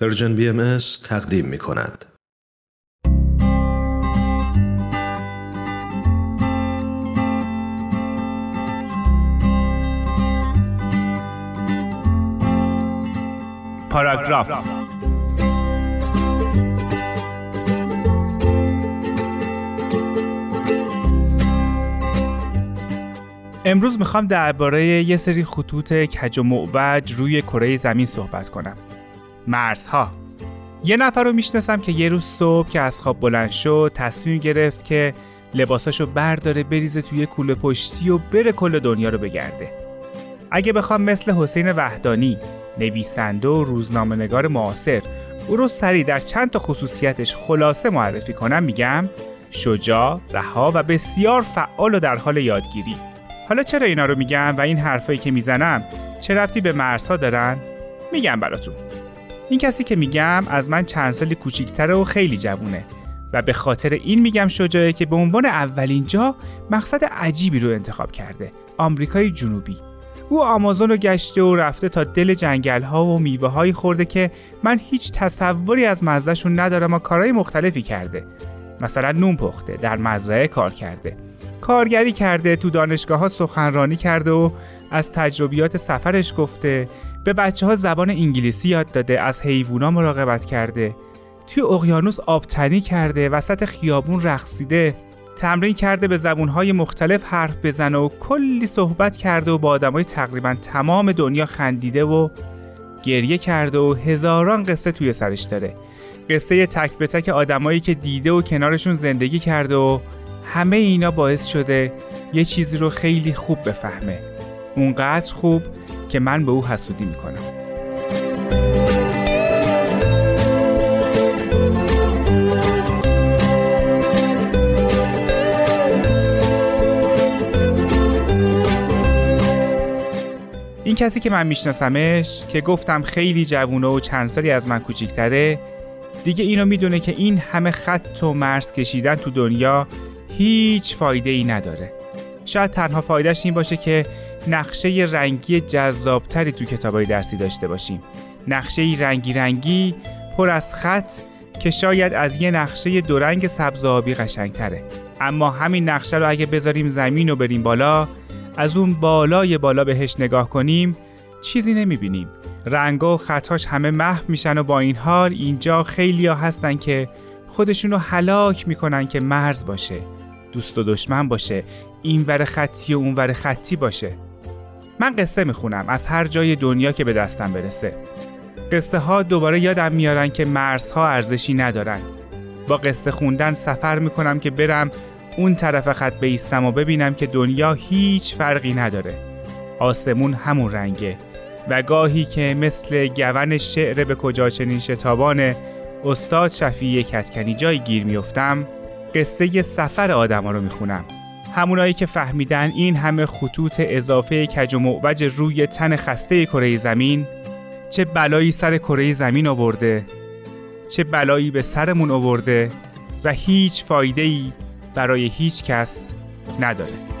پرژن بی ام تقدیم می کند. پاراگراف امروز می‌خوام درباره یه سری خطوط کج و معوج روی کره زمین صحبت کنم. مرزها یه نفر رو می‌شناسم که یه روز صبح که از خواب بلند شد تصمیم گرفت که لباساشو برداره بریزه توی کوله پشتی و بره کل دنیا رو بگرده. اگه بخوام مثل حسین وحدانی نویسنده و روزنامه نگار معاصر او رو سریع در چند تا خصوصیتش خلاصه معرفی کنم میگم شجاع، رها و بسیار فعال و در حال یادگیری. حالا چرا اینا رو میگم و این حرفایی که می‌زنم چه رفتی به مرزها دارن؟ میگم براتون. این کسی که میگم از من چند سالی کوچیکتره و خیلی جوونه. و به خاطر این میگم شجاعه که به عنوان اولین جا مقصد عجیبی رو انتخاب کرده آمریکای جنوبی. او آمازون رو گشته و رفته تا دل جنگل ها و میوه هایی خورده که من هیچ تصوری از مزهشون ندارم و کارهای مختلفی کرده. مثلا نون پخته در مزرعه کار کرده. کارگری کرده تو دانشگاه ها سخنرانی کرده و از تجربیات سفرش گفته به بچه ها زبان انگلیسی یاد داده از حیوونا مراقبت کرده. توی اقیانوس آبتنی کرده وسط خیابون رقصیده. تمرین کرده به زبونهای مختلف حرف بزنه و کلی صحبت کرده و با آدمای تقریبا تمام دنیا خندیده و گریه کرده و هزاران قصه توی سرش داره. قصه تک به تک آدمایی که دیده و کنارشون زندگی کرده و همه اینا باعث شده یه چیزی رو خیلی خوب بفهمه. اونقدر خوب که من به او حسودی می‌کنم. این کسی که من میشناسمش که گفتم خیلی جوونه و چند سالی از من کوچیکتره دیگه اینو می‌دونه که این همه خط و مرز کشیدن تو دنیا هیچ فایده ای نداره. شاید تنها فایدهش این باشه که نقشه رنگی جذابتری تو کتابای درسی داشته باشیم. نقشه رنگی رنگی پر از خط که شاید از یه نقشه دو رنگ سبز آبی قشنگتره. اما همین نقشه رو اگه بذاریم زمین و بریم بالا از اون بالای بالا بهش نگاه کنیم چیزی نمی‌بینیم. رنگا و خطاش همه محو میشن و با این حال اینجا خیلی ها هستن که خودشونو هلاک می‌کنن که مرز باشه دوست و دشمن باشه این ور خطی و اون ور خطی باشه. من قصه می‌خونم از هر جای دنیا که به دستم برسه. قصه ها دوباره یادم میارن که مرزها ارزشی ندارن. با قصه خوندن سفر می‌کنم که برم اون طرف خط بیستم و ببینم که دنیا هیچ فرقی نداره. آسمون همون رنگه و گاهی که مثل گون شعر به کجا چنین شتابان استاد شفیع کتکنی جای گیر میفتم قصه سفر آدما رو می‌خونم. همونایی که فهمیدن این همه خطوط اضافه کج و معوج روی تن خسته کره زمین چه بلایی سر کره زمین آورده چه بلایی به سرمون آورده و هیچ فایده ای برای هیچ کس نداره.